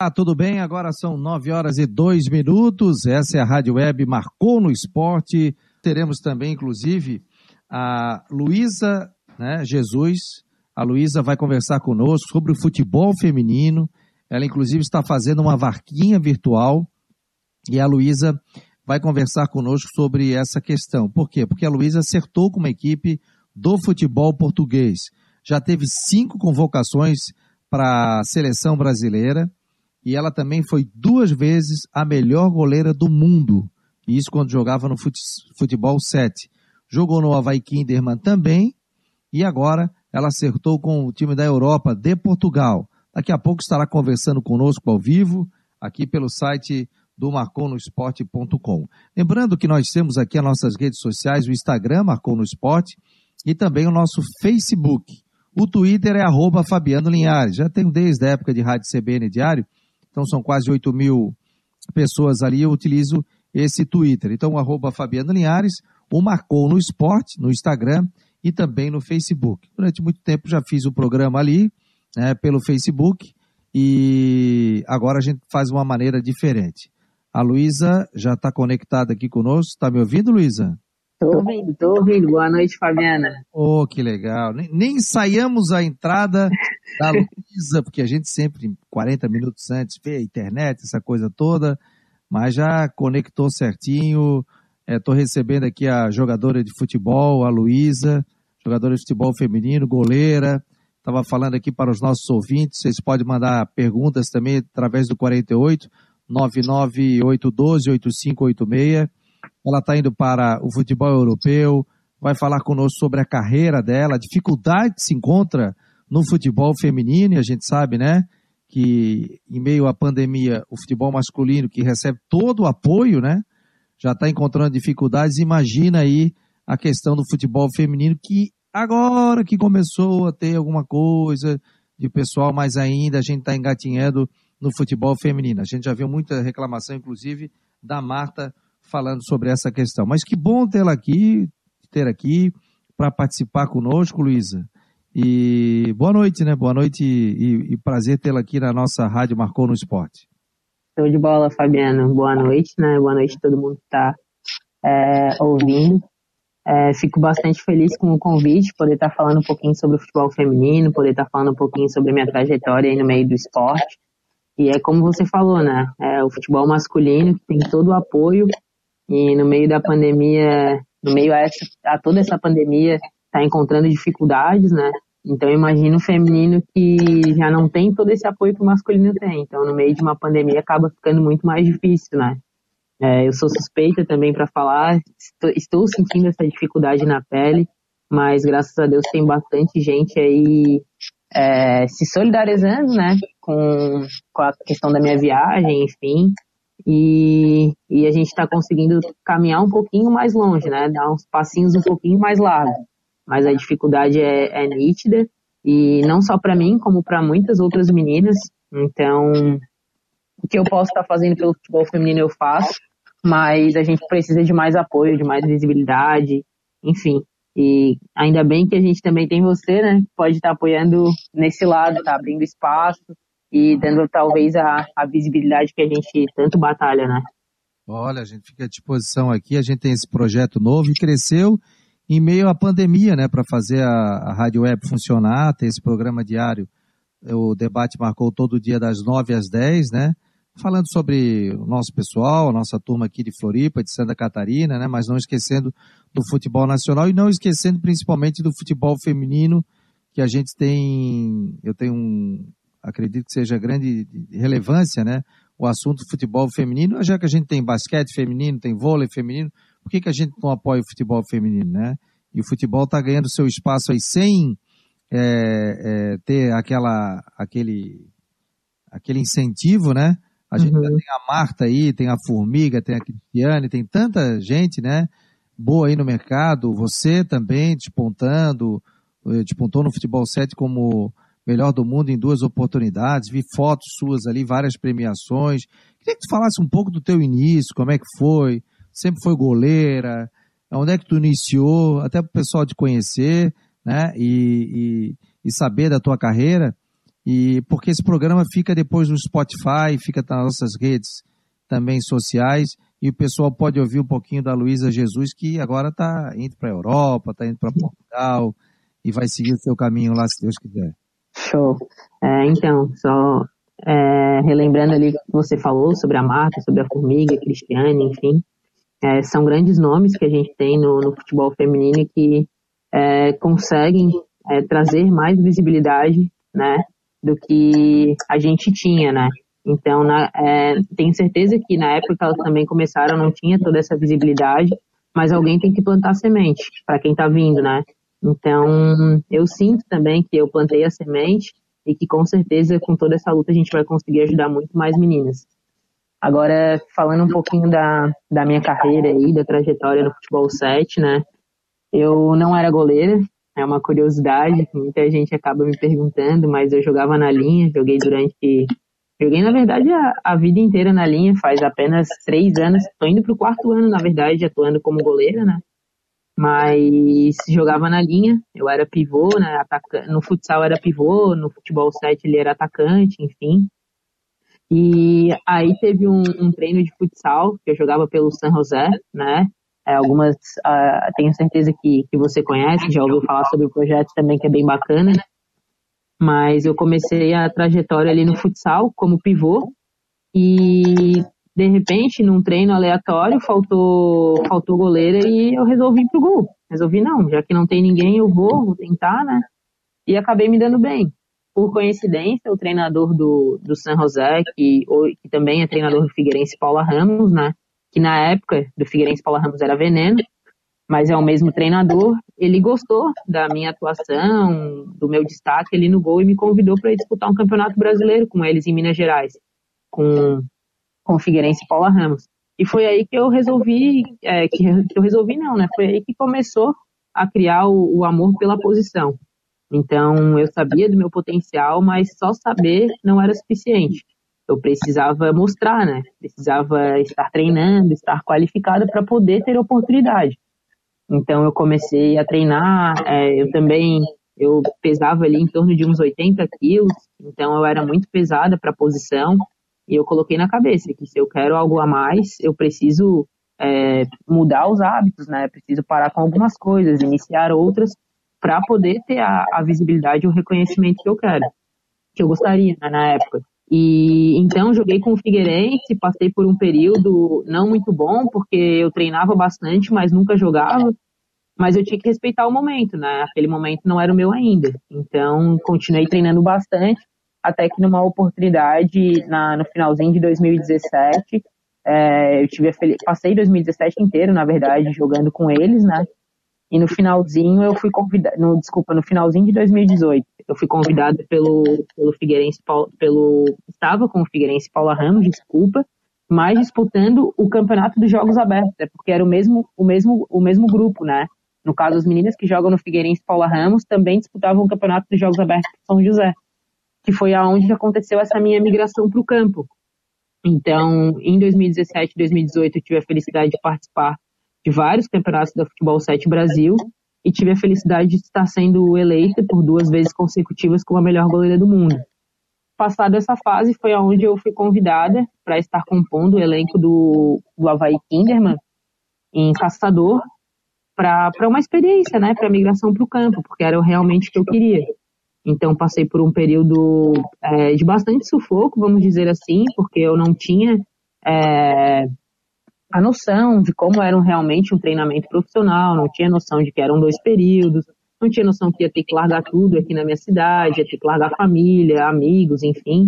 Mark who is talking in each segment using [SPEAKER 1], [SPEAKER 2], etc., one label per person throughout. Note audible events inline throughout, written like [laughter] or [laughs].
[SPEAKER 1] Ah, tudo bem? Agora são 9 horas e 2 minutos. Essa é a Rádio Web Marcou no Esporte. Teremos também, inclusive, a Luísa né, Jesus. A Luísa vai conversar conosco sobre o futebol feminino. Ela, inclusive, está fazendo uma varquinha virtual. E a Luísa vai conversar conosco sobre essa questão. Por quê? Porque a Luísa acertou com uma equipe do futebol português. Já teve cinco convocações para a seleção brasileira e ela também foi duas vezes a melhor goleira do mundo. E isso quando jogava no futebol 7. Jogou no Havaí Kinderman também e agora ela acertou com o time da Europa de Portugal. Daqui a pouco estará conversando conosco ao vivo, aqui pelo site do marconosport.com. Lembrando que nós temos aqui as nossas redes sociais, o Instagram Marcou no Esporte e também o nosso Facebook. O Twitter é arroba Fabiano Linhares. Já tenho desde a época de Rádio CBN Diário então são quase 8 mil pessoas ali, eu utilizo esse Twitter. Então, o arroba Fabiano Linhares, o Marcou no Esporte, no Instagram e também no Facebook. Durante muito tempo já fiz o programa ali, né, pelo Facebook, e agora a gente faz uma maneira diferente. A Luísa já está conectada aqui conosco. Está me ouvindo, Luísa?
[SPEAKER 2] Estou ouvindo, estou ouvindo. Boa noite, Fabiana.
[SPEAKER 1] Oh, que legal. Nem, nem ensaiamos a entrada da [laughs] Luísa, porque a gente sempre, 40 minutos antes, vê a internet, essa coisa toda, mas já conectou certinho. Estou é, recebendo aqui a jogadora de futebol, a Luísa, jogadora de futebol feminino, goleira. Estava falando aqui para os nossos ouvintes, vocês podem mandar perguntas também através do 48 99812 8586 ela está indo para o futebol europeu, vai falar conosco sobre a carreira dela, a dificuldade que se encontra no futebol feminino, e a gente sabe, né, que em meio à pandemia, o futebol masculino, que recebe todo o apoio, né, já está encontrando dificuldades. Imagina aí a questão do futebol feminino, que agora que começou a ter alguma coisa de pessoal, mas ainda a gente está engatinhando no futebol feminino. A gente já viu muita reclamação, inclusive, da Marta falando sobre essa questão. Mas que bom tê-la aqui, ter aqui para participar conosco, Luísa. E boa noite, né? Boa noite e, e prazer tê-la aqui na nossa Rádio Marcou no Esporte.
[SPEAKER 2] Show de bola, Fabiano. Boa noite, né? Boa noite a todo mundo que está é, ouvindo. É, fico bastante feliz com o convite, poder estar tá falando um pouquinho sobre o futebol feminino, poder estar tá falando um pouquinho sobre a minha trajetória aí no meio do esporte. E é como você falou, né? É, o futebol masculino tem todo o apoio e no meio da pandemia, no meio a, essa, a toda essa pandemia, está encontrando dificuldades, né? Então imagina o feminino que já não tem todo esse apoio que o masculino tem. Então no meio de uma pandemia acaba ficando muito mais difícil, né? É, eu sou suspeita também para falar, estou, estou, sentindo essa dificuldade na pele, mas graças a Deus tem bastante gente aí é, se solidarizando, né, com, com a questão da minha viagem, enfim, e, e a gente está conseguindo caminhar um pouquinho mais longe, né? Dar uns passinhos um pouquinho mais largos. Mas a dificuldade é, é nítida e não só para mim, como para muitas outras meninas. Então, o que eu posso estar tá fazendo pelo futebol feminino eu faço, mas a gente precisa de mais apoio, de mais visibilidade, enfim. E ainda bem que a gente também tem você, né? Que pode estar tá apoiando nesse lado, tá abrindo espaço, e dando talvez a, a visibilidade que a gente tanto batalha, né?
[SPEAKER 1] Olha, a gente fica à disposição aqui, a gente tem esse projeto novo e cresceu em meio à pandemia, né, para fazer a, a Rádio Web funcionar, ter esse programa diário. O debate marcou todo dia das 9 às 10, né? Falando sobre o nosso pessoal, a nossa turma aqui de Floripa, de Santa Catarina, né? Mas não esquecendo do futebol nacional e não esquecendo principalmente do futebol feminino, que a gente tem, eu tenho um, acredito que seja grande relevância, né? O assunto do futebol feminino, já que a gente tem basquete feminino, tem vôlei feminino, por que, que a gente não apoia o futebol feminino, né? E o futebol está ganhando seu espaço aí sem é, é, ter aquela, aquele, aquele incentivo, né? A gente uhum. tem a Marta aí, tem a Formiga, tem a Cristiane, tem tanta gente, né? Boa aí no mercado, você também despontando, eh, despontou no futebol 7 como melhor do mundo em duas oportunidades, vi fotos suas ali, várias premiações. Queria que tu falasse um pouco do teu início, como é que foi, sempre foi goleira, onde é que tu iniciou, até para o pessoal te conhecer, né, e, e, e, saber da tua carreira. E porque esse programa fica depois no Spotify, fica nas nossas redes também sociais, e o pessoal pode ouvir um pouquinho da Luísa Jesus, que agora está indo para a Europa, está indo para Portugal, e vai seguir o seu caminho lá, se Deus quiser.
[SPEAKER 2] Show. É, então, só é, relembrando ali que você falou sobre a Marta, sobre a Formiga, Cristiane, enfim, é, são grandes nomes que a gente tem no, no futebol feminino que é, conseguem é, trazer mais visibilidade, né, do que a gente tinha, né. Então, na, é, tenho certeza que na época que elas também começaram não tinha toda essa visibilidade, mas alguém tem que plantar semente para quem está vindo, né. Então, eu sinto também que eu plantei a semente e que com certeza com toda essa luta a gente vai conseguir ajudar muito mais meninas. Agora, falando um pouquinho da, da minha carreira aí, da trajetória no futebol 7, né? Eu não era goleira, é uma curiosidade, muita gente acaba me perguntando, mas eu jogava na linha, joguei durante. Joguei, na verdade, a, a vida inteira na linha, faz apenas três anos, estou indo para o quarto ano, na verdade, atuando como goleira, né? Mas jogava na linha, eu era pivô, né? Ataca... No futsal era pivô, no futebol 7 ele era atacante, enfim. E aí teve um, um treino de futsal, que eu jogava pelo San José, né? É, algumas, uh, tenho certeza que, que você conhece, já ouviu falar sobre o projeto também, que é bem bacana. Mas eu comecei a trajetória ali no futsal como pivô e de repente, num treino aleatório, faltou, faltou goleira e eu resolvi ir pro gol. Resolvi não, já que não tem ninguém, eu vou, vou tentar, né? E acabei me dando bem. Por coincidência, o treinador do, do San José, que, que também é treinador do Figueirense, Paula Ramos, né? Que na época do Figueirense, Paula Ramos era veneno, mas é o mesmo treinador. Ele gostou da minha atuação, do meu destaque ali no gol e me convidou para disputar um campeonato brasileiro com eles em Minas Gerais, com, com o Figueirense e Paula Ramos. E foi aí que eu resolvi, é, que, eu resolvi não, né? Foi aí que começou a criar o, o amor pela posição. Então, eu sabia do meu potencial, mas só saber não era suficiente. Eu precisava mostrar, né? Precisava estar treinando, estar qualificada para poder ter oportunidade. Então, eu comecei a treinar. É, eu também eu pesava ali em torno de uns 80 quilos, então eu era muito pesada para a posição. E eu coloquei na cabeça que se eu quero algo a mais, eu preciso é, mudar os hábitos, né? Preciso parar com algumas coisas, iniciar outras para poder ter a, a, visibilidade e o reconhecimento que eu quero, que eu gostaria né, na época. E então joguei com o Figueirense, passei por um período não muito bom, porque eu treinava bastante, mas nunca jogava. Mas eu tinha que respeitar o momento, né? Aquele momento não era o meu ainda. Então continuei treinando bastante, até que numa oportunidade na, no finalzinho de 2017, é, eu tive passei 2017 inteiro, na verdade, jogando com eles, né? E no finalzinho eu fui convidada, no, desculpa, no finalzinho de 2018, eu fui convidada pelo, pelo Figueirense, pelo, estava com o Figueirense Paula Ramos, desculpa, mas disputando o campeonato dos Jogos Abertos, é porque era o mesmo, o mesmo, o mesmo grupo, né? No caso, as meninas que jogam no Figueirense Paula Ramos também disputavam o campeonato dos Jogos Abertos de São José, que foi aonde aconteceu essa minha migração para o campo. Então, em 2017 e 2018 eu tive a felicidade de participar de vários campeonatos da Futebol 7 Brasil e tive a felicidade de estar sendo eleita por duas vezes consecutivas como a melhor goleira do mundo. Passada essa fase, foi aonde eu fui convidada para estar compondo o elenco do, do Havaí Kinderman em Caçador para uma experiência, né, para migração para o campo, porque era realmente o que eu queria. Então, passei por um período é, de bastante sufoco, vamos dizer assim, porque eu não tinha é, a noção de como era realmente um treinamento profissional, não tinha noção de que eram dois períodos, não tinha noção que ia ter que largar tudo aqui na minha cidade, ia ter que largar família, amigos, enfim.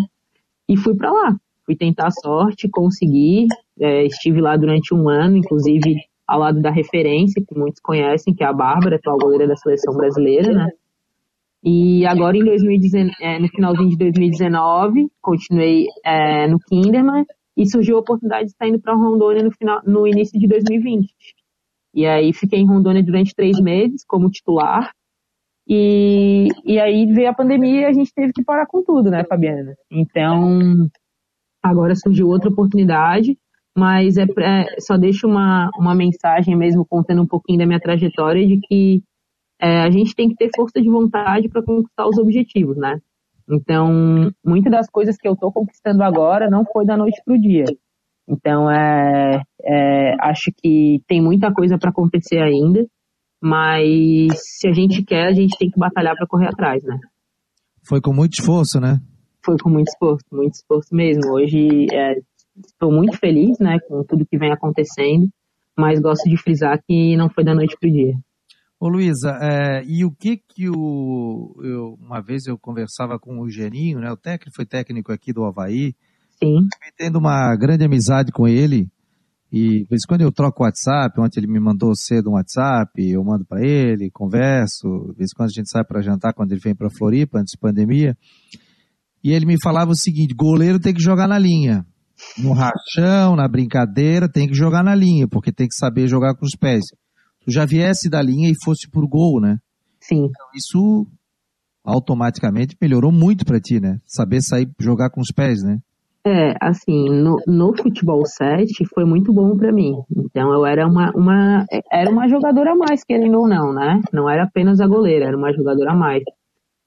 [SPEAKER 2] E fui para lá, fui tentar a sorte, consegui, é, estive lá durante um ano, inclusive ao lado da referência, que muitos conhecem, que é a Bárbara, atual goleira da seleção brasileira, né? E agora, em 2019, é, no finalzinho de 2019, continuei é, no Kinderman e surgiu a oportunidade de estar indo para Rondônia no, final, no início de 2020. E aí fiquei em Rondônia durante três meses como titular. E, e aí veio a pandemia e a gente teve que parar com tudo, né, Fabiana? Então, agora surgiu outra oportunidade, mas é, é só deixo uma, uma mensagem mesmo contando um pouquinho da minha trajetória de que é, a gente tem que ter força de vontade para conquistar os objetivos, né? Então, muitas das coisas que eu estou conquistando agora não foi da noite para o dia. Então, é, é, acho que tem muita coisa para acontecer ainda, mas se a gente quer, a gente tem que batalhar para correr atrás, né?
[SPEAKER 1] Foi com muito esforço, né?
[SPEAKER 2] Foi com muito esforço, muito esforço mesmo. Hoje estou é, muito feliz, né, com tudo que vem acontecendo, mas gosto de frisar que não foi da noite para o dia.
[SPEAKER 1] Ô Luísa, é, e o que que o. Eu, uma vez eu conversava com o Geninho, né? O técnico foi técnico aqui do Havaí.
[SPEAKER 2] Sim.
[SPEAKER 1] Tendo uma grande amizade com ele. E de vez em quando eu troco o WhatsApp, ontem ele me mandou cedo um WhatsApp, eu mando para ele, converso. De vez em quando a gente sai para jantar quando ele vem para Floripa, antes da pandemia. E ele me falava o seguinte: goleiro tem que jogar na linha. No rachão, na brincadeira, tem que jogar na linha, porque tem que saber jogar com os pés tu já viesse da linha e fosse por gol, né?
[SPEAKER 2] Sim.
[SPEAKER 1] Então, isso automaticamente melhorou muito para ti, né? Saber sair jogar com os pés, né?
[SPEAKER 2] É, assim, no, no futebol 7 foi muito bom para mim. Então eu era uma, uma, era uma jogadora a mais, querendo ou não, né? Não era apenas a goleira, era uma jogadora a mais.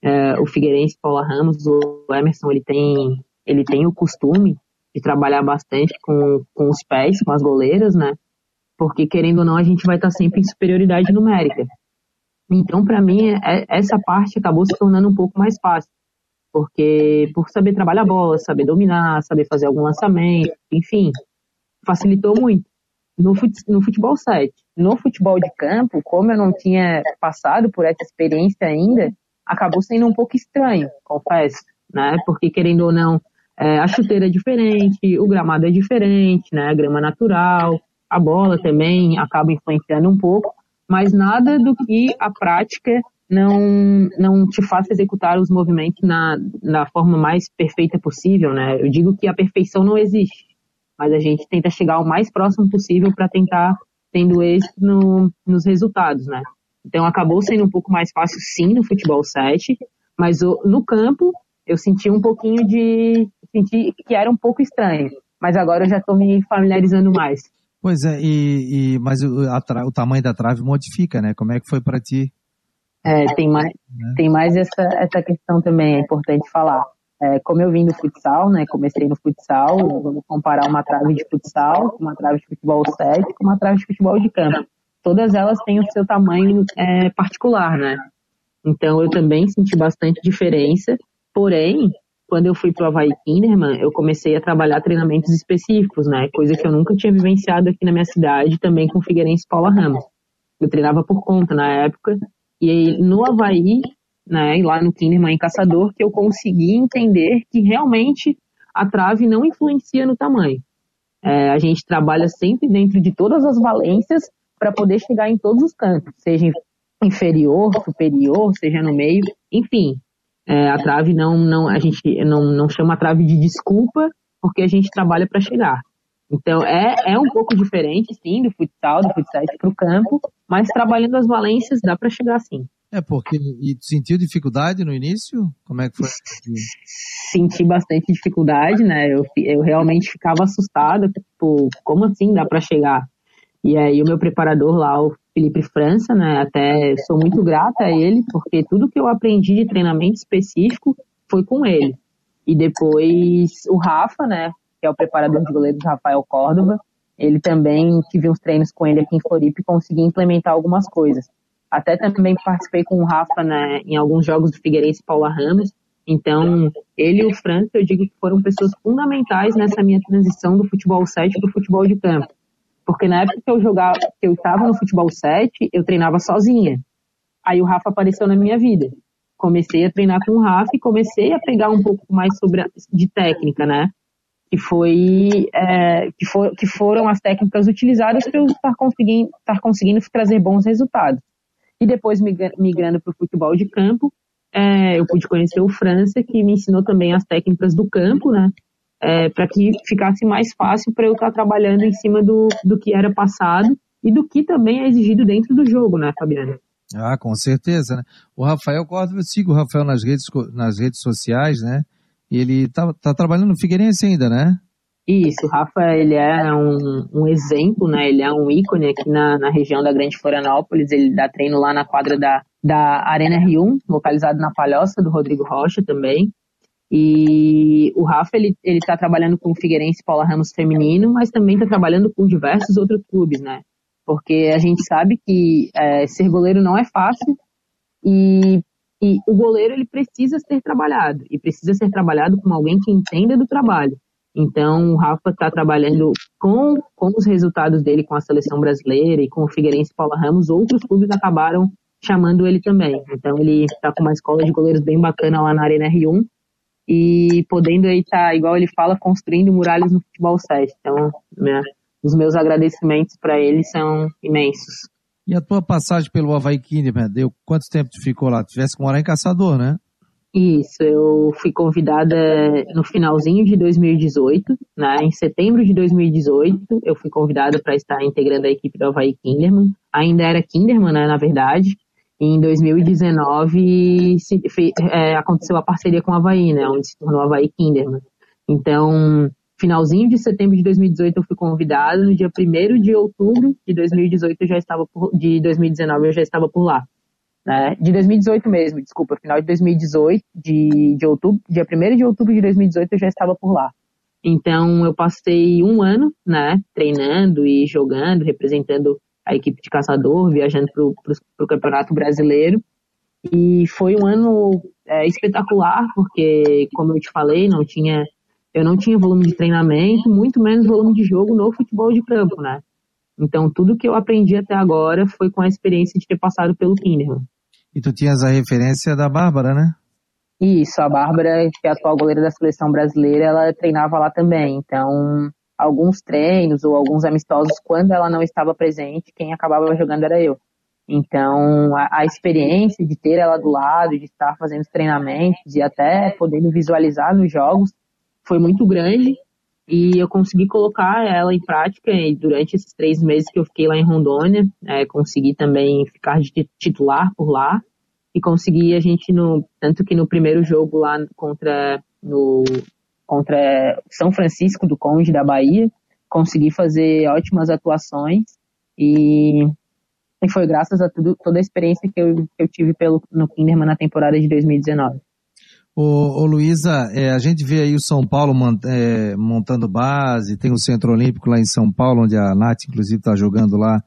[SPEAKER 2] É, o Figueirense, Paula Ramos, o Emerson, ele tem, ele tem o costume de trabalhar bastante com, com os pés, com as goleiras, né? Porque querendo ou não a gente vai estar sempre em superioridade numérica. Então, para mim, é, essa parte acabou se tornando um pouco mais fácil, porque por saber trabalhar a bola, saber dominar, saber fazer algum lançamento, enfim, facilitou muito. No, no futebol 7, no futebol de campo, como eu não tinha passado por essa experiência ainda, acabou sendo um pouco estranho, confesso, né? Porque querendo ou não, é, a chuteira é diferente, o gramado é diferente, né? A grama natural, a bola também acaba influenciando um pouco, mas nada do que a prática não, não te faça executar os movimentos na, na forma mais perfeita possível, né? Eu digo que a perfeição não existe, mas a gente tenta chegar o mais próximo possível para tentar tendo êxito no, nos resultados, né? Então acabou sendo um pouco mais fácil sim no futebol 7, mas no campo eu senti um pouquinho de. senti que era um pouco estranho, mas agora eu já estou me familiarizando mais.
[SPEAKER 1] Pois é, e, e mas o, a, o tamanho da trave modifica, né? Como é que foi para ti?
[SPEAKER 2] É, tem mais, né? tem mais essa, essa questão também, é importante falar. É, como eu vim do futsal, né? Comecei no futsal, vamos comparar uma trave de futsal, uma trave de futebol 7 com uma trave de futebol de campo. Todas elas têm o seu tamanho é, particular, né? Então eu também senti bastante diferença, porém quando eu fui para o Havaí Kinderman, eu comecei a trabalhar treinamentos específicos, né? Coisa que eu nunca tinha vivenciado aqui na minha cidade, também com Figueirense Paula Ramos. Eu treinava por conta na época. E aí, no Havaí, né, lá no Kinderman em Caçador, que eu consegui entender que realmente a trave não influencia no tamanho. É, a gente trabalha sempre dentro de todas as valências para poder chegar em todos os cantos, seja inferior, superior, seja no meio, enfim, é, a trave não, não, a gente não, não chama a trave de desculpa, porque a gente trabalha para chegar. Então é, é um pouco diferente, sim, do futsal, do futsal para o campo, mas trabalhando as valências dá para chegar sim.
[SPEAKER 1] É porque e sentiu dificuldade no início? Como é que foi?
[SPEAKER 2] Senti bastante dificuldade, né? Eu, eu realmente ficava assustada, tipo, como assim dá para chegar? E aí o meu preparador lá, o Felipe França, né? Até sou muito grata a ele, porque tudo que eu aprendi de treinamento específico foi com ele. E depois o Rafa, né? Que é o preparador de goleiros Rafael Córdova, ele também tive uns treinos com ele aqui em Floripa e consegui implementar algumas coisas. Até também participei com o Rafa né, em alguns jogos do Figueirense Paula Ramos. Então, ele e o França, eu digo que foram pessoas fundamentais nessa minha transição do futebol 7 para o futebol de campo. Porque na época que eu jogava, que eu estava no futebol 7, eu treinava sozinha. Aí o Rafa apareceu na minha vida. Comecei a treinar com o Rafa e comecei a pegar um pouco mais sobre a, de técnica, né? Que foi é, que, for, que foram as técnicas utilizadas para eu estar conseguindo, estar conseguindo trazer bons resultados. E depois migrando para o futebol de campo, é, eu pude conhecer o França, que me ensinou também as técnicas do campo, né? É, para que ficasse mais fácil para eu estar trabalhando em cima do, do que era passado e do que também é exigido dentro do jogo, né, Fabiana?
[SPEAKER 1] Ah, com certeza, né? O Rafael Córdoba, eu sigo o Rafael nas redes, nas redes sociais, né? E ele tá, tá trabalhando no Figueirense ainda, né?
[SPEAKER 2] Isso, o Rafa, ele é um, um exemplo, né? Ele é um ícone aqui na, na região da Grande Florianópolis. Ele dá treino lá na quadra da, da Arena R1, localizado na Palhoça, do Rodrigo Rocha também E o Rafa, ele, ele tá trabalhando com o Figueirense Paula Ramos feminino, mas também está trabalhando com diversos outros clubes, né? Porque a gente sabe que é, ser goleiro não é fácil e, e o goleiro, ele precisa ser trabalhado. E precisa ser trabalhado com alguém que entenda do trabalho. Então, o Rafa está trabalhando com, com os resultados dele com a seleção brasileira e com o Figueirense Paula Ramos. Outros clubes acabaram chamando ele também. Então, ele está com uma escola de goleiros bem bacana lá na Arena R1 e podendo aí estar, tá, igual ele fala, construindo muralhas no futebol 7. Então, né, os meus agradecimentos para ele são imensos.
[SPEAKER 1] E a tua passagem pelo Havaí Kinderman, deu quanto tempo tu ficou lá? Tu tivesse que morar em Caçador, né?
[SPEAKER 2] Isso, eu fui convidada no finalzinho de 2018, né? Em setembro de 2018, eu fui convidada para estar integrando a equipe do Havaí Kinderman. Ainda era Kinderman, né, na verdade. Em 2019 se, é, aconteceu a parceria com o Havaí, né, onde se tornou Havaí Kinderman. Então, finalzinho de setembro de 2018 eu fui convidado, no dia 1 de outubro de 2018 eu já estava por, de 2019 eu já estava por lá. Né? De 2018 mesmo, desculpa, final de 2018, de, de outubro, dia 1 de outubro de 2018 eu já estava por lá. Então eu passei um ano, né, treinando e jogando, representando a equipe de caçador, viajando para o Campeonato Brasileiro. E foi um ano é, espetacular, porque, como eu te falei, não tinha, eu não tinha volume de treinamento, muito menos volume de jogo no futebol de campo, né? Então, tudo que eu aprendi até agora foi com a experiência de ter passado pelo Kinderman.
[SPEAKER 1] E tu tinhas a referência da Bárbara, né?
[SPEAKER 2] Isso, a Bárbara, que é a atual goleira da seleção brasileira, ela treinava lá também. Então, alguns treinos ou alguns amistosos, quando ela não estava presente, quem acabava jogando era eu. Então, a, a, experiência de ter ela do lado, de estar fazendo os treinamentos e até podendo visualizar nos jogos foi muito grande e eu consegui colocar ela em prática e durante esses três meses que eu fiquei lá em Rondônia, é, consegui também ficar de titular por lá e consegui a gente no tanto que no primeiro jogo lá contra no contra São Francisco do Conde da Bahia, consegui fazer ótimas atuações e, e foi graças a tudo, toda a experiência que eu, que eu tive pelo, no Kinderman na temporada de 2019.
[SPEAKER 1] Ô, ô Luísa, é, a gente vê aí o São Paulo é, montando base, tem o Centro Olímpico lá em São Paulo, onde a Nath, inclusive, está jogando lá,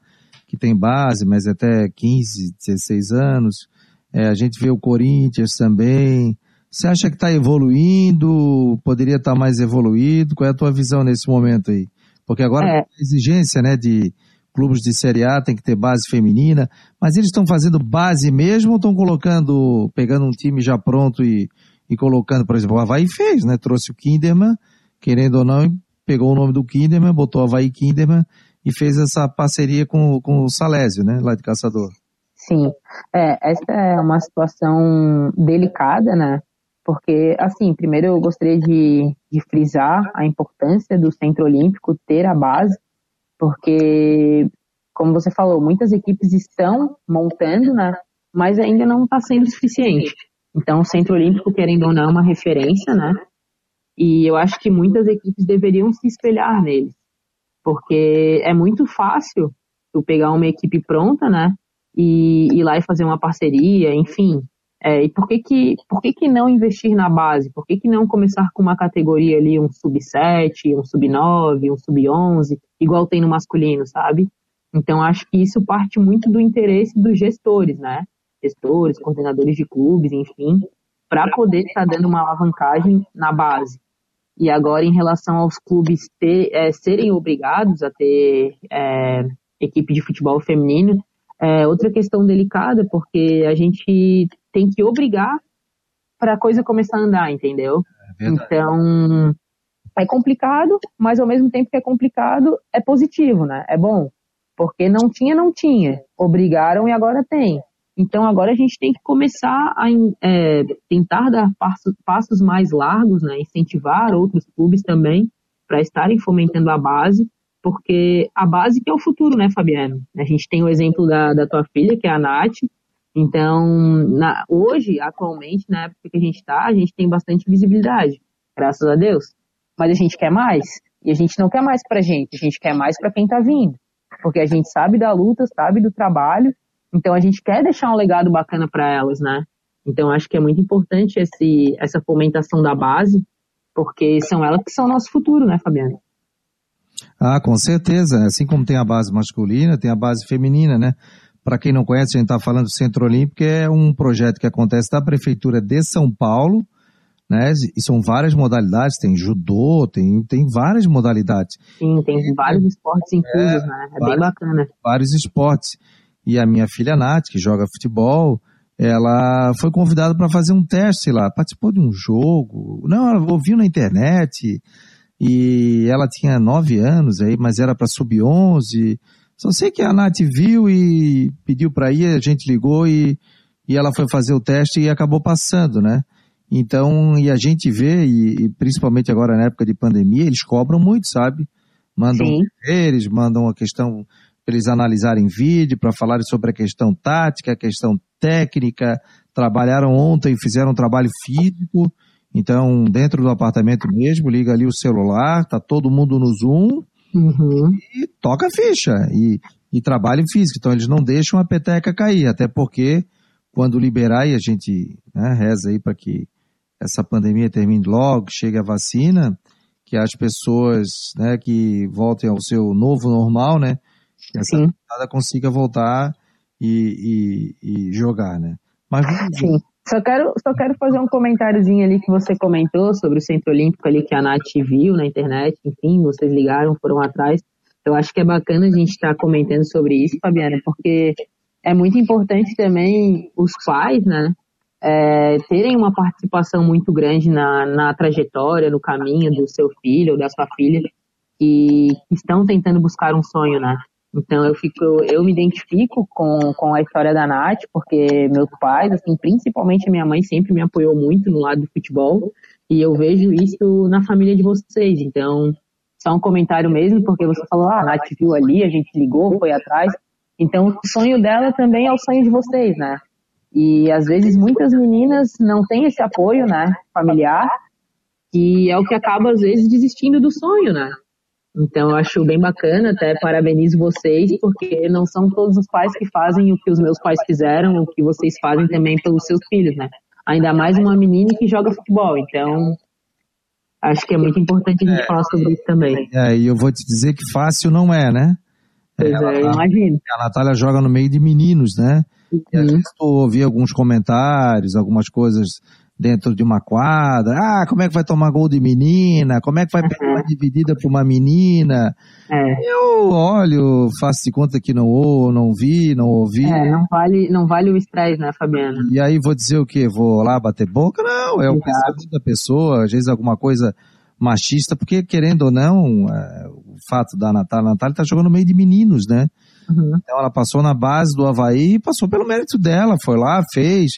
[SPEAKER 1] que tem base, mas é até 15, 16 anos. É, a gente vê o Corinthians também, você acha que está evoluindo? Poderia estar tá mais evoluído? Qual é a tua visão nesse momento aí? Porque agora é. a exigência, né, de clubes de Série A tem que ter base feminina, mas eles estão fazendo base mesmo ou estão colocando, pegando um time já pronto e, e colocando, por exemplo, o Havaí fez, né? Trouxe o Kinderman, querendo ou não, pegou o nome do Kinderman, botou o Havaí Kinderman e fez essa parceria com, com o Salésio, né? Lá de Caçador.
[SPEAKER 2] Sim, é, essa é uma situação delicada, né? Porque, assim, primeiro eu gostaria de, de frisar a importância do Centro Olímpico ter a base, porque, como você falou, muitas equipes estão montando, né, mas ainda não está sendo suficiente. Então, o Centro Olímpico, querendo ou não, é uma referência, né, e eu acho que muitas equipes deveriam se espelhar neles, porque é muito fácil tu pegar uma equipe pronta, né, e ir lá e fazer uma parceria, enfim, é, e por que que, por que que não investir na base? Por que que não começar com uma categoria ali, um sub-7, um sub-9, um sub-11, igual tem no masculino, sabe? Então, acho que isso parte muito do interesse dos gestores, né? Gestores, coordenadores de clubes, enfim, para poder estar tá dando uma alavancagem na base. E agora, em relação aos clubes ter, é, serem obrigados a ter é, equipe de futebol feminino, é outra questão delicada, porque a gente tem que obrigar para a coisa começar a andar, entendeu? É então, é complicado, mas ao mesmo tempo que é complicado, é positivo, né? É bom. Porque não tinha, não tinha. Obrigaram e agora tem. Então agora a gente tem que começar a é, tentar dar passos, passos mais largos, né? Incentivar outros clubes também para estarem fomentando a base, porque a base que é o futuro, né, Fabiano? A gente tem o exemplo da, da tua filha, que é a Nath, então, na, hoje, atualmente, na época que a gente está, a gente tem bastante visibilidade, graças a Deus. Mas a gente quer mais. E a gente não quer mais pra gente, a gente quer mais para quem tá vindo. Porque a gente sabe da luta, sabe do trabalho, então a gente quer deixar um legado bacana para elas, né? Então, acho que é muito importante esse, essa fomentação da base, porque são elas que são o nosso futuro, né, Fabiano?
[SPEAKER 1] Ah, com certeza. Assim como tem a base masculina, tem a base feminina, né? Para quem não conhece, a gente está falando do Centro Olímpico, é um projeto que acontece da Prefeitura de São Paulo, né? E são várias modalidades, tem judô, tem, tem várias modalidades.
[SPEAKER 2] Sim, tem vários esportes inclusos, é, né? É vários, bem bacana.
[SPEAKER 1] Vários esportes. E a minha filha Nath, que joga futebol, ela foi convidada para fazer um teste lá, participou de um jogo. Não, ela ouviu na internet e ela tinha nove anos aí, mas era para sub-11. Só sei que a Nath viu e pediu para ir, a gente ligou e, e ela foi fazer o teste e acabou passando, né? Então, e a gente vê, e, e principalmente agora na época de pandemia, eles cobram muito, sabe? Mandam eles mandam a questão para eles analisarem vídeo, para falarem sobre a questão tática, a questão técnica, trabalharam ontem, fizeram um trabalho físico, então dentro do apartamento mesmo, liga ali o celular, tá todo mundo no Zoom uhum. e toca a ficha e, e trabalho físico. Então eles não deixam a peteca cair, até porque quando liberar e a gente né, reza aí para que essa pandemia termine logo, chegue a vacina, que as pessoas né, que voltem ao seu novo normal, né, que essa temporada consiga voltar e, e, e, jogar, né.
[SPEAKER 2] Mas Sim. Só quero, só quero fazer um comentáriozinho ali que você comentou sobre o Centro Olímpico ali que a Nath viu na internet, enfim, vocês ligaram, foram atrás. Eu acho que é bacana a gente estar tá comentando sobre isso, Fabiana, porque é muito importante também os pais, né, é, terem uma participação muito grande na, na trajetória, no caminho do seu filho ou da sua filha, que, estão tentando buscar um sonho, né? Então eu fico, eu me identifico com, com a história da Nath, porque meus pais, assim, principalmente minha mãe sempre me apoiou muito no lado do futebol, e eu vejo isso na família de vocês. Então, só um comentário mesmo, porque você falou, ah, a Nath viu ali, a gente ligou, foi atrás. Então, o sonho dela também é o sonho de vocês, né? E às vezes muitas meninas não têm esse apoio, né, familiar, e é o que acaba às vezes desistindo do sonho, né? Então eu acho bem bacana, até parabenizo vocês, porque não são todos os pais que fazem o que os meus pais fizeram, o que vocês fazem também pelos seus filhos, né? Ainda mais uma menina que joga futebol, então acho que é muito importante a gente é, falar sobre isso também.
[SPEAKER 1] É, e eu vou te dizer que fácil não é, né?
[SPEAKER 2] Pois é, é imagino.
[SPEAKER 1] A Natália joga no meio de meninos, né? Uhum. E às vezes tu ouvi alguns comentários, algumas coisas dentro de uma quadra. Ah, como é que vai tomar gol de menina? Como é que vai uhum. pegar uma dividida para uma menina? É. Eu olho, faço de conta que não ou, não vi, não ouvi.
[SPEAKER 2] É, não vale, não vale o estresse, né, Fabiana?
[SPEAKER 1] E aí vou dizer o quê? Vou lá bater boca? Não, é o pensamento da pessoa, às vezes alguma coisa machista, porque querendo ou não, é, o fato da Natália, a Natália tá jogando no meio de meninos, né? Uhum. Então ela passou na base do Havaí e passou pelo mérito dela, foi lá, fez.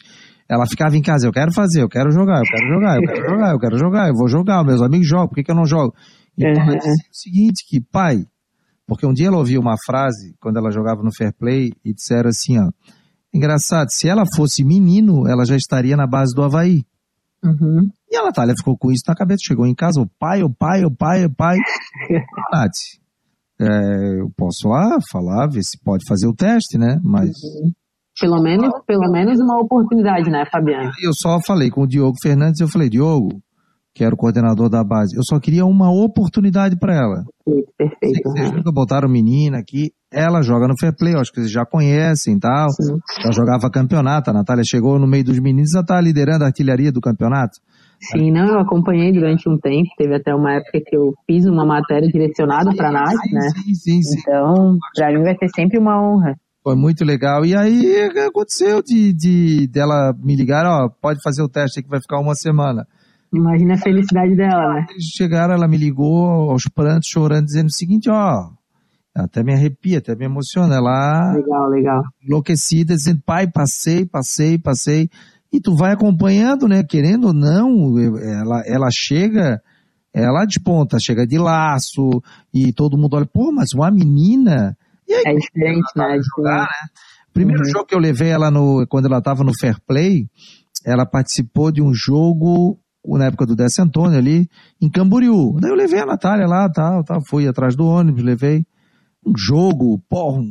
[SPEAKER 1] Ela ficava em casa, eu quero fazer, eu quero jogar, eu quero jogar, eu quero jogar, eu quero jogar, eu vou jogar, meus amigos jogam, por que, que eu não jogo? Então uhum. ela disse o seguinte, que pai, porque um dia ela ouviu uma frase, quando ela jogava no Fair Play, e disseram assim, ó, engraçado, se ela fosse menino, ela já estaria na base do Havaí. Uhum. E a Natália ficou com isso na cabeça, chegou em casa, o pai, o pai, o pai, o pai. [laughs] Nath, é, eu posso lá falar, ver se pode fazer o teste, né? Mas. Uhum.
[SPEAKER 2] Pelo menos, pelo menos uma oportunidade, né, Fabiano?
[SPEAKER 1] Eu só falei com o Diogo Fernandes, eu falei, Diogo, que era o coordenador da base, eu só queria uma oportunidade para ela.
[SPEAKER 2] Perfeito, perfeito.
[SPEAKER 1] Vocês nunca botaram menina aqui, ela joga no Fair Play, acho que vocês já conhecem e tal. Sim. Já jogava campeonato, a Natália chegou no meio dos meninos, já tá liderando a artilharia do campeonato.
[SPEAKER 2] Sim, não, eu acompanhei durante um tempo, teve até uma época que eu fiz uma matéria direcionada para a Nath, né? Sim, sim, sim. Então, para mim vai ser sempre uma honra.
[SPEAKER 1] Foi muito legal. E aí aconteceu de, de dela me ligar, ó, pode fazer o teste que vai ficar uma semana.
[SPEAKER 2] Imagina a felicidade dela, né?
[SPEAKER 1] Eles chegaram, ela me ligou aos prantos, chorando, dizendo o seguinte, ó, até me arrepia, até me emociona. Ela
[SPEAKER 2] legal, legal.
[SPEAKER 1] enlouquecida, dizendo, pai, passei, passei, passei. E tu vai acompanhando, né? Querendo ou não, ela, ela chega, ela desponta, chega de laço, e todo mundo olha, pô, mas uma menina.
[SPEAKER 2] Aí, é diferente, né? Jogar,
[SPEAKER 1] né? Primeiro uhum. jogo que eu levei ela no, quando ela estava no Fair Play, ela participou de um jogo na época do Décio Antônio ali, em Camboriú. Daí eu levei a Natália lá, tal, tal, fui atrás do ônibus, levei um jogo, porra,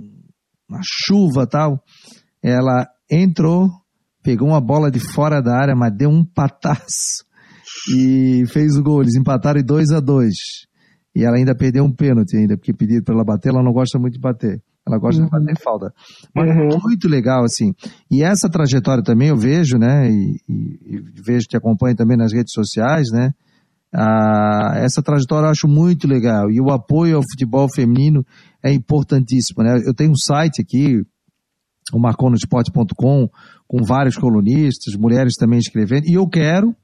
[SPEAKER 1] uma chuva tal. Ela entrou, pegou uma bola de fora da área, mas deu um pataço [laughs] e fez o gol. Eles empataram em 2 a 2 E ela ainda perdeu um pênalti ainda, porque pediram para ela bater, ela não gosta muito de bater. Ela gosta uhum. de bater falta. Mas uhum. muito legal, assim. E essa trajetória também eu vejo, né? E, e, e vejo que acompanha também nas redes sociais, né? Ah, essa trajetória eu acho muito legal. E o apoio ao futebol feminino é importantíssimo, né? Eu tenho um site aqui, o marconosport.com, com vários colunistas, mulheres também escrevendo, e eu quero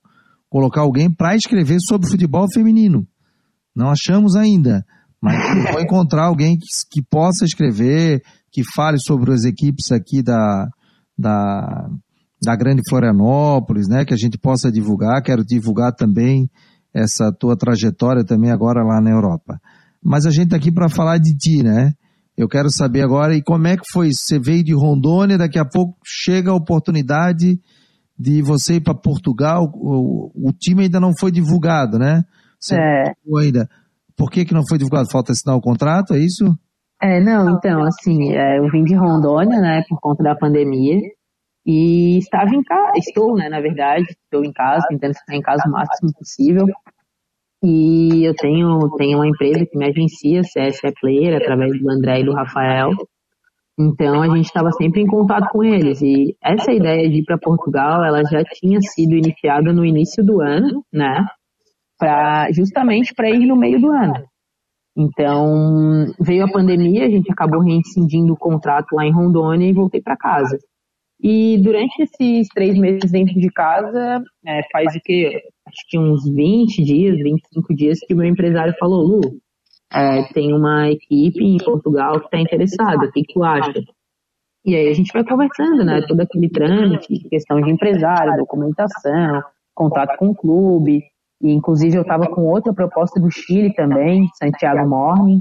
[SPEAKER 1] colocar alguém para escrever sobre futebol feminino. Não achamos ainda, mas vou encontrar alguém que, que, possa escrever, que fale sobre as equipes aqui da, da, da Grande Florianópolis, né, que a gente possa divulgar. Quero divulgar também essa tua trajetória também agora lá na Europa. Mas a gente está aqui para falar de ti, né? Eu quero saber agora, e como é que foi? Você veio de Rondônia, daqui a pouco chega a oportunidade de você ir para Portugal, o, o, time ainda não foi divulgado, né? Você é. ainda. Por que, que não foi divulgado? Falta assinar o contrato, é isso?
[SPEAKER 2] É, não, então, assim, é, eu vim de Rondônia, né, por conta da pandemia, e estava em casa, estou, né, na verdade, estou em casa, tentando ficar em casa o máximo possível, e eu tenho, tenho uma empresa que me agencia, CSE Player, através do André e do Rafael, então a gente estava sempre em contato com eles, e essa ideia de ir para Portugal, ela já tinha sido iniciada no início do ano, né, pra, justamente para ir no meio do ano. Então, veio a pandemia, a gente acabou rescindindo o contrato lá em Rondônia e voltei para casa. E durante esses três meses dentro de casa, é, faz o que? Acho que uns 20 dias, 25 dias que o meu empresário falou, Lu, é, tem uma equipe em Portugal que está interessada, o que, que tu acha? E aí a gente vai conversando, né? Todo aquele trâmite, questão de empresário, documentação, contato com o clube. E, inclusive eu estava com outra proposta do Chile também, Santiago Morning,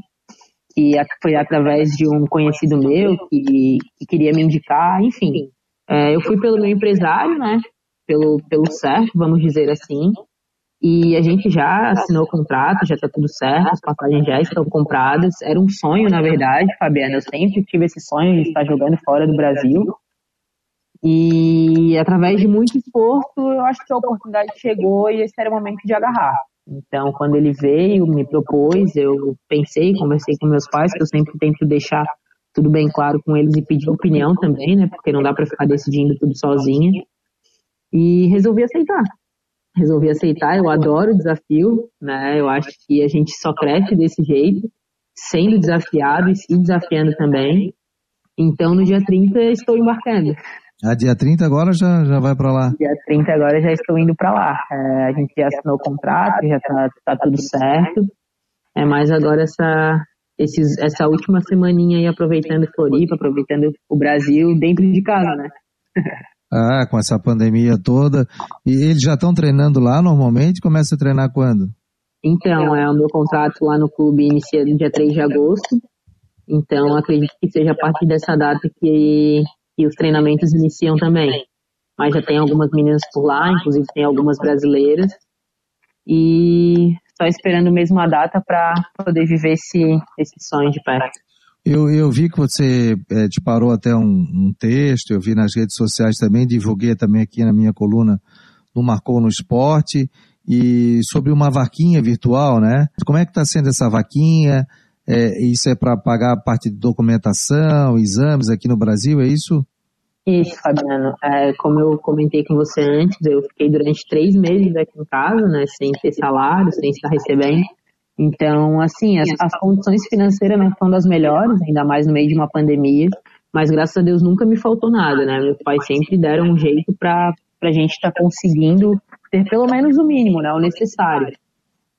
[SPEAKER 2] que foi através de um conhecido meu que, que queria me indicar, enfim. É, eu fui pelo meu empresário, né? Pelo, pelo certo, vamos dizer assim. E a gente já assinou o contrato, já está tudo certo, as passagens já estão compradas. Era um sonho, na verdade, Fabiana. Eu sempre tive esse sonho de estar jogando fora do Brasil. E através de muito esforço, eu acho que a oportunidade chegou e esse era o momento de agarrar. Então, quando ele veio, me propôs, eu pensei, conversei com meus pais, que eu sempre tento deixar tudo bem claro com eles e pedir opinião também, né? Porque não dá para ficar decidindo tudo sozinha. E resolvi aceitar. Resolvi aceitar, eu adoro o desafio, né? Eu acho que a gente só cresce desse jeito, sendo desafiado e se desafiando também. Então, no dia 30, estou embarcando.
[SPEAKER 1] A ah, dia 30 agora já, já vai para lá?
[SPEAKER 2] Dia 30 agora já estou indo para lá. É, a gente já assinou o contrato, já está tá tudo certo. É mais agora essa, esses, essa última semaninha aí aproveitando Floripa, aproveitando o Brasil dentro de casa, né? [laughs]
[SPEAKER 1] ah, com essa pandemia toda. E eles já estão treinando lá normalmente? Começa a treinar quando?
[SPEAKER 2] Então, é o meu contrato lá no clube inicia no dia 3 de agosto. Então, acredito que seja a partir dessa data que, que os treinamentos iniciam também. Mas já tem algumas meninas por lá, inclusive tem algumas brasileiras. E só esperando mesmo a data para poder viver esse, esse sonho de perto.
[SPEAKER 1] Eu, eu vi que você é, disparou até um, um, texto, eu vi nas redes sociais também, divulguei também aqui na minha coluna no Marcou no Esporte, e sobre uma vaquinha virtual, né? Como é que está sendo essa vaquinha? É, isso é para pagar a parte de documentação, exames aqui no Brasil, é isso?
[SPEAKER 2] Isso, Fabiano. É, como eu comentei com você antes, eu fiquei durante três meses aqui em casa, né, sem ter salário, sem estar recebendo. Então, assim, as, as condições financeiras não são das melhores, ainda mais no meio de uma pandemia, mas graças a Deus nunca me faltou nada, né? Meus pais sempre deram um jeito para a gente estar tá conseguindo ter pelo menos o mínimo, né, o necessário.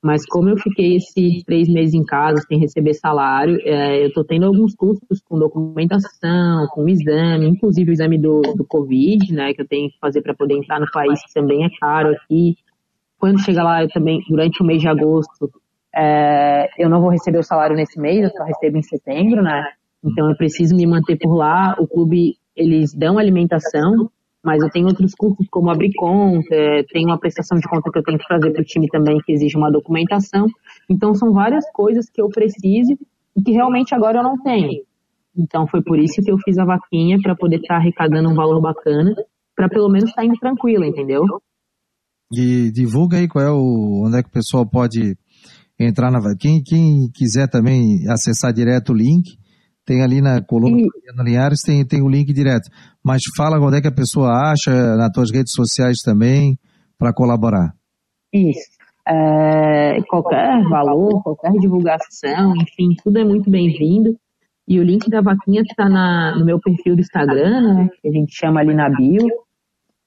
[SPEAKER 2] Mas como eu fiquei esses três meses em casa sem receber salário, é, eu estou tendo alguns custos com documentação, com exame, inclusive o exame do, do Covid, né, que eu tenho que fazer para poder entrar no país, que também é caro aqui. Quando chega lá, eu também, durante o mês de agosto, é, eu não vou receber o salário nesse mês, eu só recebo em setembro, né? Então eu preciso me manter por lá. O clube, eles dão alimentação, mas eu tenho outros custos como abrir conta, tem uma prestação de conta que eu tenho que fazer para o time também que exige uma documentação. Então são várias coisas que eu preciso e que realmente agora eu não tenho. Então foi por isso que eu fiz a vaquinha para poder estar tá arrecadando um valor bacana para pelo menos estar tá indo tranquila, entendeu?
[SPEAKER 1] E divulga aí qual é o onde é que o pessoal pode entrar na quem quem quiser também acessar direto o link tem ali na coluna e... Linhares tem tem o link direto. Mas fala onde é que a pessoa acha nas tuas redes sociais também para colaborar.
[SPEAKER 2] Isso. É, qualquer valor, qualquer divulgação, enfim, tudo é muito bem-vindo. E o link da vaquinha está no meu perfil do Instagram, né, que a gente chama ali na bio.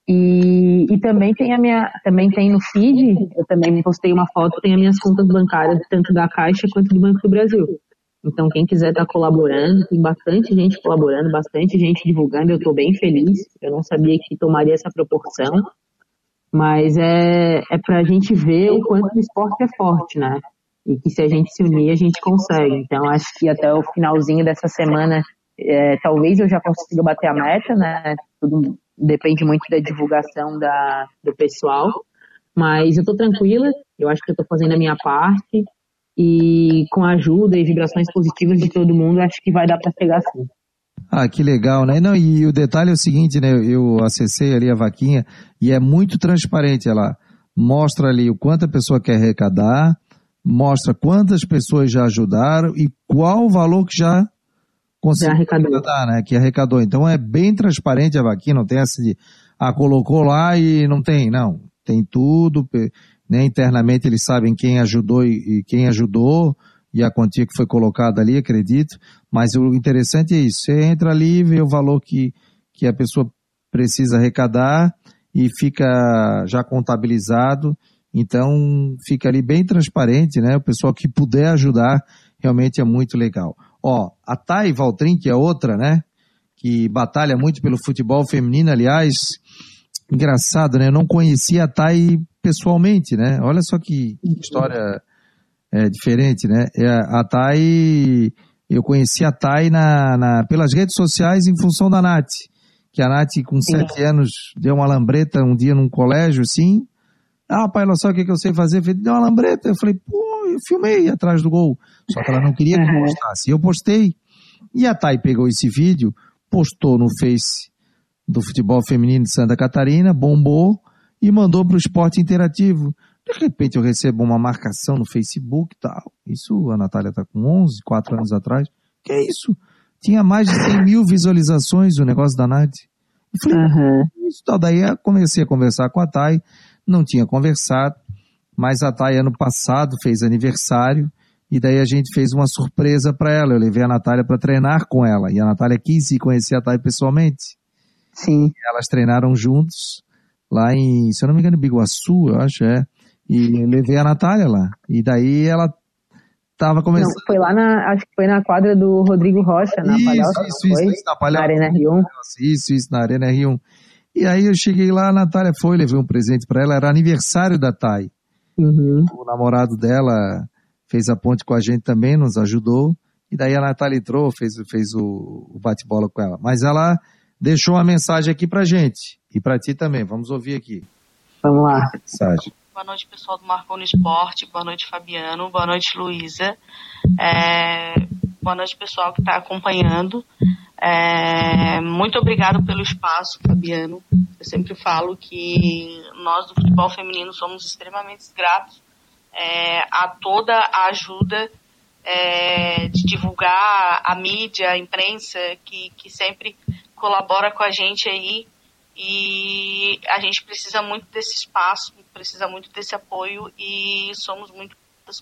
[SPEAKER 2] E, e também tem a minha, também tem no feed, eu também postei uma foto, tem as minhas contas bancárias, tanto da Caixa quanto do Banco do Brasil. Então, quem quiser estar tá colaborando, tem bastante gente colaborando, bastante gente divulgando, eu estou bem feliz. Eu não sabia que tomaria essa proporção, mas é, é para a gente ver o quanto o esporte é forte, né? e que se a gente se unir, a gente consegue. Então, acho que até o finalzinho dessa semana, é, talvez eu já consiga bater a meta, né? Tudo depende muito da divulgação da, do pessoal, mas eu tô tranquila, eu acho que tô fazendo a minha parte e com a ajuda e vibrações positivas de todo mundo, acho que vai dar para chegar sim.
[SPEAKER 1] Ah, que legal, né? Não, e o detalhe é o seguinte, né? Eu acessei ali a vaquinha e é muito transparente. Ela mostra ali o quanto a pessoa quer arrecadar, mostra quantas pessoas já ajudaram e qual o valor que já conseguiu arrecadar, né? Que arrecadou. Então é bem transparente a vaquinha, não tem essa de, ah, colocou lá e não tem, não. Tem tudo, né? Internamente eles sabem quem ajudou e, quem ajudou e a quantia que foi colocada ali, acredito. Mas o interessante é isso, você entra ali, vê o valor que, que a pessoa precisa arrecadar e fica já contabilizado então, fica ali bem transparente, né? O pessoal que puder ajudar, realmente é muito legal. Ó, a Thay Valtrin, que é outra, né? Que batalha muito pelo futebol feminino, aliás, engraçado, né? Eu não conhecia a Thay pessoalmente, né? Olha só que história é, diferente, né? É, a Thay, eu conheci a Thay na, na, pelas redes sociais em função da Nath. Que a Nath, com sete anos, deu uma lambreta um dia num colégio, assim, ah, pai, olha só o que, que eu sei fazer. Falei, deu uma lambreta. Eu falei, pô, eu filmei atrás do gol. Só que ela não queria que eu postasse. Eu postei. E a Thay pegou esse vídeo, postou no Face do futebol feminino de Santa Catarina, bombou e mandou para o esporte interativo. De repente eu recebo uma marcação no Facebook e tal. Isso a Natália está com 11, 4 anos atrás. Que é isso? Tinha mais de 100 mil visualizações o negócio da Nath. Eu falei, uhum. isso tal. Daí eu comecei a conversar com a Thay não tinha conversado, mas a Thay ano passado fez aniversário e daí a gente fez uma surpresa para ela. Eu levei a Natália para treinar com ela e a Natália quis ir conhecer a Thay pessoalmente.
[SPEAKER 2] Sim.
[SPEAKER 1] E elas treinaram juntos lá em, se eu não me engano, Biguaçu, eu acho, é. E levei a Natália lá. E daí ela tava começando. Não,
[SPEAKER 2] foi lá na, acho que foi na quadra do Rodrigo Rocha, na
[SPEAKER 1] isso,
[SPEAKER 2] Palhoça.
[SPEAKER 1] Isso, isso, isso, na Palhoça.
[SPEAKER 2] Na Arena Rio 1.
[SPEAKER 1] Isso, isso, na Arena Rio 1. E aí eu cheguei lá, a Natália foi, levei um presente para ela, era aniversário da Thay.
[SPEAKER 2] Uhum.
[SPEAKER 1] O namorado dela fez a ponte com a gente também, nos ajudou. E daí a Natália entrou, fez, fez o, o bate-bola com ela. Mas ela deixou uma mensagem aqui pra gente. E para ti também. Vamos ouvir aqui.
[SPEAKER 2] Vamos lá.
[SPEAKER 1] Mensagem.
[SPEAKER 3] Boa noite, pessoal do Marconi Esporte. Boa noite, Fabiano. Boa noite, Luísa. É... Boa noite, pessoal que está acompanhando. É, muito obrigado pelo espaço, Fabiano. Eu sempre falo que nós do futebol feminino somos extremamente gratos é, a toda a ajuda é, de divulgar a mídia, a imprensa, que, que sempre colabora com a gente aí. E a gente precisa muito desse espaço, precisa muito desse apoio e somos muito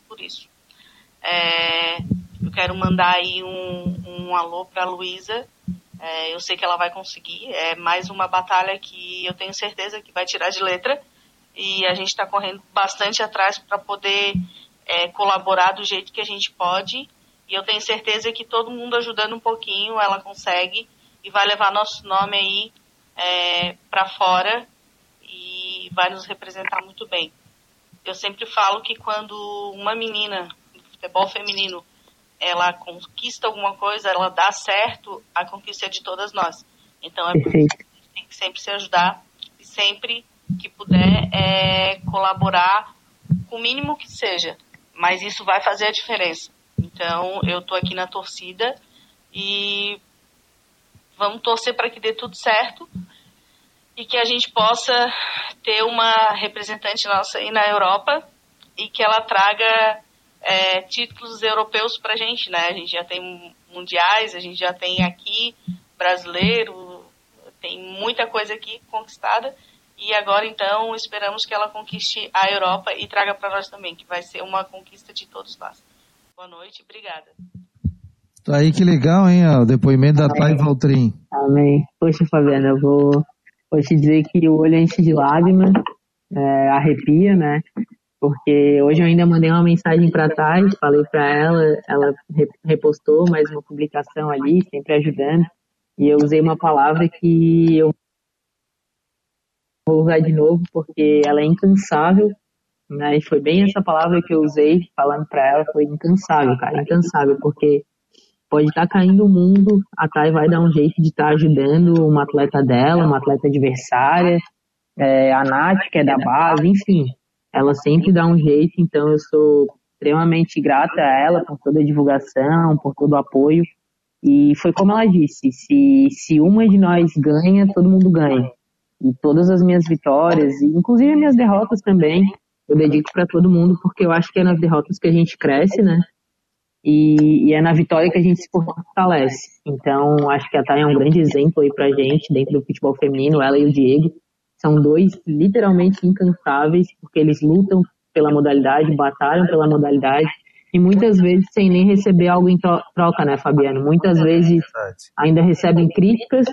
[SPEAKER 3] por isso. É, eu quero mandar aí um, um alô para a Luísa. É, eu sei que ela vai conseguir. É mais uma batalha que eu tenho certeza que vai tirar de letra. E a gente está correndo bastante atrás para poder é, colaborar do jeito que a gente pode. E eu tenho certeza que todo mundo ajudando um pouquinho, ela consegue e vai levar nosso nome aí é, para fora e vai nos representar muito bem. Eu sempre falo que quando uma menina do futebol feminino ela conquista alguma coisa, ela dá certo, a conquista é de todas nós. Então é
[SPEAKER 2] Perfeito.
[SPEAKER 3] tem que sempre se ajudar e sempre que puder é, colaborar com o mínimo que seja. Mas isso vai fazer a diferença. Então eu estou aqui na torcida e vamos torcer para que dê tudo certo. E que a gente possa ter uma representante nossa aí na Europa e que ela traga é, títulos europeus para a gente, né? A gente já tem mundiais, a gente já tem aqui brasileiro, tem muita coisa aqui conquistada e agora então esperamos que ela conquiste a Europa e traga para nós também, que vai ser uma conquista de todos nós. Boa noite, obrigada.
[SPEAKER 1] Tá aí que legal, hein? O depoimento da Thay Valtrin.
[SPEAKER 2] Amém. Poxa, Fabiana, eu vou, vou te dizer que o olho enche de lágrimas, é, arrepia, né? Porque hoje eu ainda mandei uma mensagem para Thay, falei para ela, ela repostou mais uma publicação ali, sempre ajudando, e eu usei uma palavra que eu vou usar de novo porque ela é incansável, né? E foi bem essa palavra que eu usei falando para ela, foi incansável, cara, incansável, porque pode estar tá caindo o mundo, a Thay vai dar um jeito de estar tá ajudando uma atleta dela, uma atleta adversária, é, a Nath, que é da base, enfim, ela sempre dá um jeito, então eu sou extremamente grata a ela por toda a divulgação, por todo o apoio. E foi como ela disse: se, se uma de nós ganha, todo mundo ganha. E todas as minhas vitórias, inclusive minhas derrotas também, eu dedico para todo mundo, porque eu acho que é nas derrotas que a gente cresce, né? E, e, é na vitória que a gente se fortalece. Então, acho que a Thay é um grande exemplo aí pra gente dentro do futebol feminino, ela e o Diego. São dois literalmente incansáveis, porque eles lutam pela modalidade, batalham pela modalidade, e muitas vezes sem nem receber algo em troca, né, Fabiano? Muitas vezes ainda recebem críticas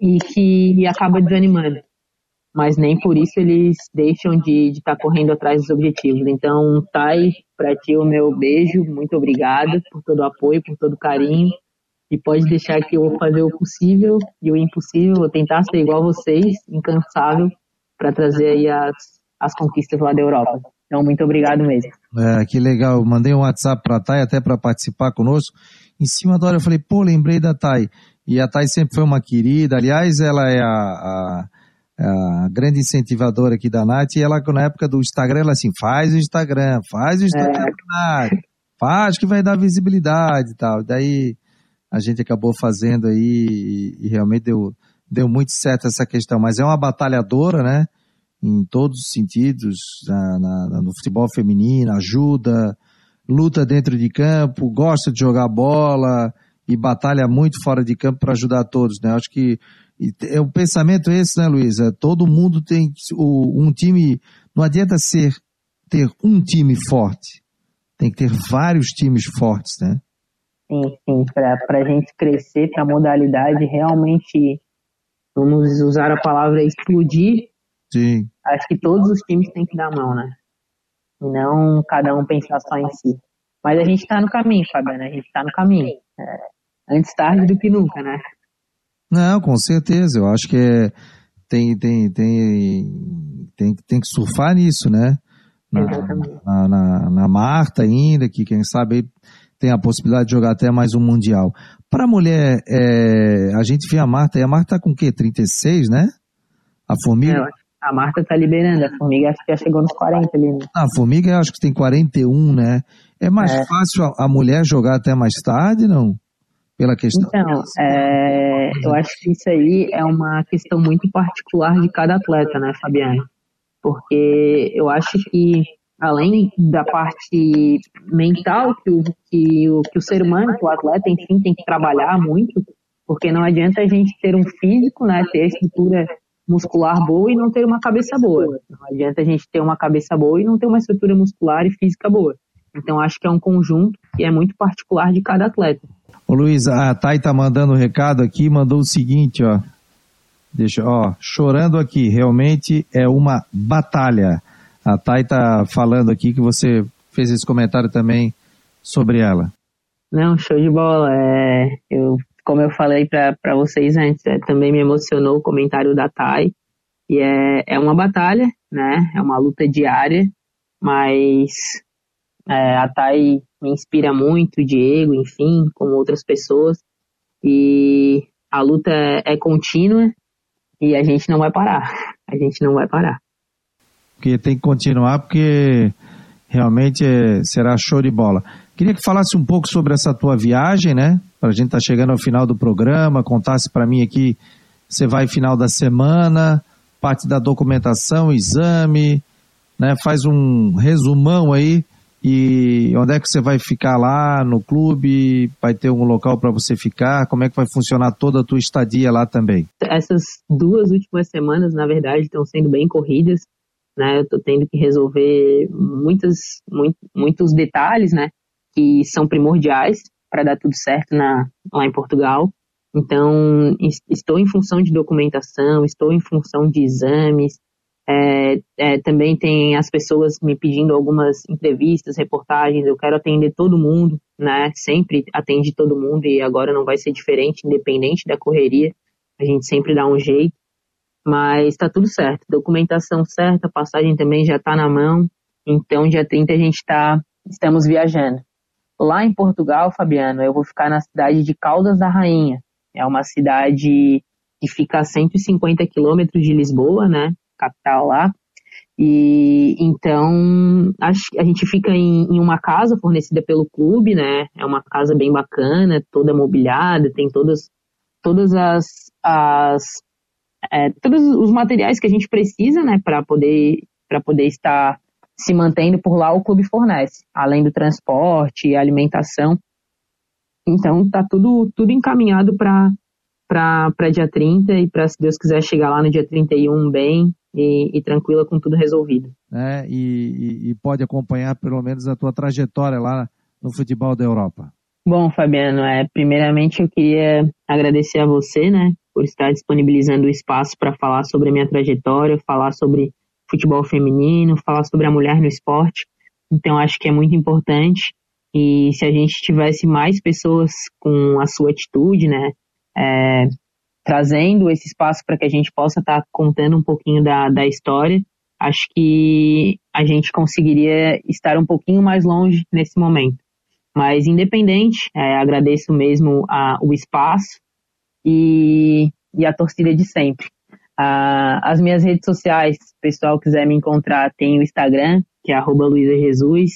[SPEAKER 2] e que acaba desanimando. Mas nem por isso eles deixam de estar tá correndo atrás dos objetivos. Então, Thay, para ti o meu beijo, muito obrigado por todo o apoio, por todo o carinho. E pode deixar que eu vou fazer o possível e o impossível, vou tentar ser igual a vocês, incansável, para trazer aí as, as conquistas lá da Europa. Então, muito obrigado mesmo.
[SPEAKER 1] É, que legal. Mandei um WhatsApp para a Thay até para participar conosco. Em cima da hora eu falei, pô, lembrei da Thay. E a Thay sempre foi uma querida. Aliás, ela é a, a, a, grande incentivadora aqui da Nath. E ela, na época do Instagram, ela assim, faz o Instagram, faz o Instagram é. Nath, faz que vai dar visibilidade e tal. Daí a gente acabou fazendo aí e, e realmente deu, deu muito certo essa questão. Mas é uma batalhadora, né? Em todos os sentidos, na, na, no futebol feminino, ajuda, luta dentro de campo, gosta de jogar bola, e batalha muito fora de campo para ajudar todos, né? Acho que é o pensamento esse, né, Luísa? Todo mundo tem um time. Não adianta ser ter um time forte. Tem que ter vários times fortes, né?
[SPEAKER 2] Sim, sim. Para a gente crescer, para a modalidade realmente, vamos usar a palavra explodir.
[SPEAKER 1] Sim.
[SPEAKER 2] Acho que todos os times têm que dar mão, né? E não cada um pensar só em si. Mas a gente está no caminho, Fabiana. A gente está no caminho. É, antes tarde do que nunca, né?
[SPEAKER 1] Não, com certeza. Eu acho que é, tem, tem, tem, tem, tem que surfar nisso, né? Na, na, na, na, Marta ainda, que quem sabe tem a possibilidade de jogar até mais um Mundial. Para a mulher, é, a gente vê a Marta, e a Marta tá com o quê? 36, né? A Formiga? É,
[SPEAKER 2] a Marta tá liberando, a Formiga acho que já chegou nos 40 ali. Né?
[SPEAKER 1] A Formiga eu acho que tem 41, né? É mais é. fácil a, a mulher jogar até mais tarde, não? Pela questão?
[SPEAKER 2] Então, é, eu acho que isso aí é uma questão muito particular de cada atleta, né, Fabiano? Porque eu acho que, além da parte mental que o, que o, que o ser humano, que o atleta, enfim, tem que trabalhar muito, porque não adianta a gente ter um físico, né, ter estrutura muscular boa e não ter uma cabeça boa. Não adianta a gente ter uma cabeça boa e não ter uma estrutura muscular e física boa. Então, acho que é um conjunto e é muito particular de cada atleta.
[SPEAKER 1] Ô Luiz, a Thay tá mandando um recado aqui, mandou o seguinte, ó. Deixa, ó, chorando aqui, realmente é uma batalha. A Thay tá falando aqui que você fez esse comentário também sobre ela.
[SPEAKER 2] Não, show de bola. É, eu, como eu falei para vocês antes, é, também me emocionou o comentário da Thay. E é, é uma batalha, né? É uma luta diária, mas é, a Thay me inspira muito, o Diego, enfim, como outras pessoas. E a luta é, contínua e a gente não vai parar. A gente não vai parar.
[SPEAKER 1] Porque tem que continuar, porque realmente é, será show de bola. Queria que falasse um pouco sobre essa tua viagem, né? Para a gente estar tá chegando ao final do programa, contasse para mim aqui você vai final da semana, parte da documentação, exame, né? Faz um resumão aí e onde é que você vai ficar lá no clube? Vai ter um local para você ficar? Como é que vai funcionar toda a tua estadia lá também?
[SPEAKER 2] Essas duas últimas semanas, na verdade, estão sendo bem corridas. Né? Eu estou tendo que resolver muitas, muito, muitos detalhes, né? Que são primordiais para dar tudo certo na, lá em Portugal. Então, estou em função de documentação, estou em função de exames, é, é, também tem as pessoas me pedindo algumas entrevistas, reportagens. Eu quero atender todo mundo, né? Sempre atende todo mundo e agora não vai ser diferente, independente da correria. A gente sempre dá um jeito, mas está tudo certo. Documentação certa, passagem também já está na mão. Então, dia 30 a gente está, estamos viajando. Lá em Portugal, Fabiano, eu vou ficar na cidade de Caldas da Rainha. É uma cidade que fica a 150 quilômetros de Lisboa, né? Capital lá. E então a, gente fica em, em, uma casa fornecida pelo clube, né? É uma casa bem bacana, toda mobiliada, tem todas, todas as, as é, todos os materiais que a gente precisa, né, para poder para poder estar se mantendo por lá, o clube fornece, além do transporte, alimentação. Então tá tudo tudo encaminhado para para dia 30 e para se Deus quiser chegar lá no dia 31 bem, e, e tranquila com tudo resolvido.
[SPEAKER 1] É, e, e, pode acompanhar pelo menos a tua trajetória lá no futebol da Europa.
[SPEAKER 2] Bom, Fabiano, é, primeiramente eu queria agradecer a você, né, por estar disponibilizando o espaço para falar sobre a minha trajetória, falar sobre futebol feminino, falar sobre a mulher no esporte. Então acho que é muito importante e se a gente tivesse mais pessoas com a sua atitude, né, é, trazendo esse espaço para que a gente possa estar tá contando um pouquinho da, da história, acho que a gente conseguiria estar um pouquinho mais longe nesse momento. Mas, independente, é, agradeço mesmo a, o espaço e, e a torcida de sempre. as minhas redes sociais, se o pessoal quiser me encontrar, tem o Instagram, que é arroba Luiza Jesus,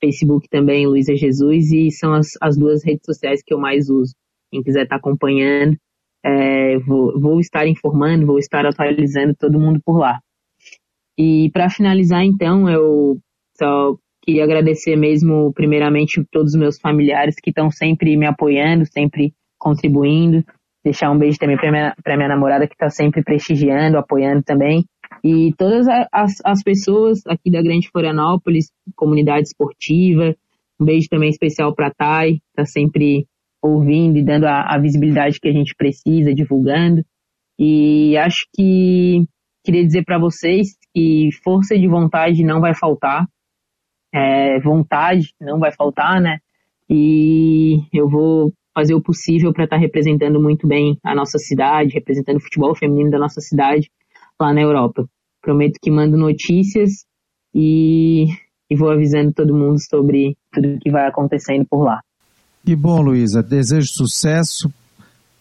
[SPEAKER 2] Facebook também, Luiza Jesus, e são as, as duas redes sociais que eu mais uso. Quem quiser estar tá acompanhando, é, vou, vou estar informando, vou estar atualizando todo mundo por lá. E para finalizar, então, eu só queria agradecer mesmo, primeiramente, todos os meus familiares que estão sempre me apoiando, sempre contribuindo. Deixar um beijo também para minha, minha namorada que está sempre prestigiando, apoiando também. E todas as, as pessoas aqui da Grande Florianópolis, comunidade esportiva. Um beijo também especial para a Thay, está sempre ouvindo e dando a, a visibilidade que a gente precisa, divulgando. E acho que queria dizer para vocês que força de vontade não vai faltar, é, vontade não vai faltar, né? E eu vou fazer o possível para estar tá representando muito bem a nossa cidade, representando o futebol feminino da nossa cidade lá na Europa. Prometo que mando notícias e, e vou avisando todo mundo sobre tudo que vai acontecendo por lá.
[SPEAKER 1] Que bom, Luísa. Desejo sucesso.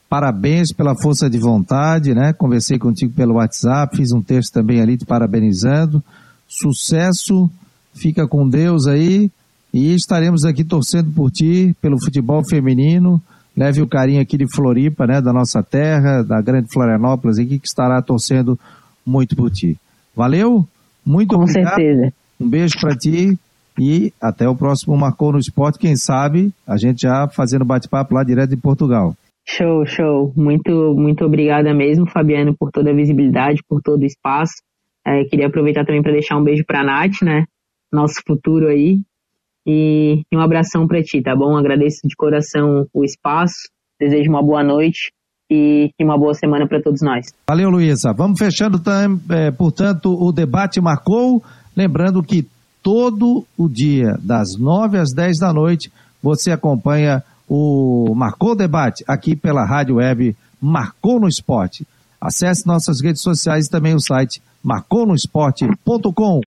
[SPEAKER 1] Parabéns pela força de vontade, né? Conversei contigo pelo WhatsApp, fiz um texto também ali te parabenizando. Sucesso, fica com Deus aí e estaremos aqui torcendo por ti, pelo futebol feminino. Leve o carinho aqui de Floripa, né? Da nossa terra, da grande Florianópolis aqui, que estará torcendo muito por ti. Valeu? Muito
[SPEAKER 2] com
[SPEAKER 1] obrigado.
[SPEAKER 2] Com certeza.
[SPEAKER 1] Um beijo para ti e até o próximo Marcou no Esporte, quem sabe a gente já fazendo bate-papo lá direto de Portugal.
[SPEAKER 2] Show, show. Muito, muito obrigada mesmo, Fabiano, por toda a visibilidade, por todo o espaço. É, queria aproveitar também para deixar um beijo para a Nath, né? Nosso futuro aí. E, um abração para ti, tá bom? Agradeço de coração o espaço. Desejo uma boa noite e, e uma boa semana para todos nós.
[SPEAKER 1] Valeu, Luísa. Vamos fechando, é, portanto, o debate marcou. Lembrando que todo o dia, das 9 às 10 da noite, você acompanha o Marcou Debate aqui pela Rádio Web Marcou no Esporte. Acesse nossas redes sociais e também o site marconosport.com.